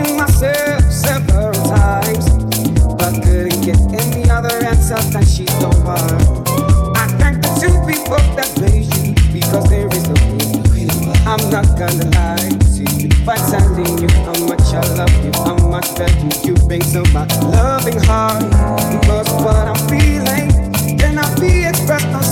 Myself several times, but couldn't get any other answer than she's the one. I thank the two people that raised you because there is no way. I'm not gonna lie to you by telling you how much I love you, how much that you you bring to my loving heart. Because what I'm feeling cannot be expressed on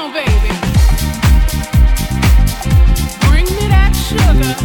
Bring me that sugar.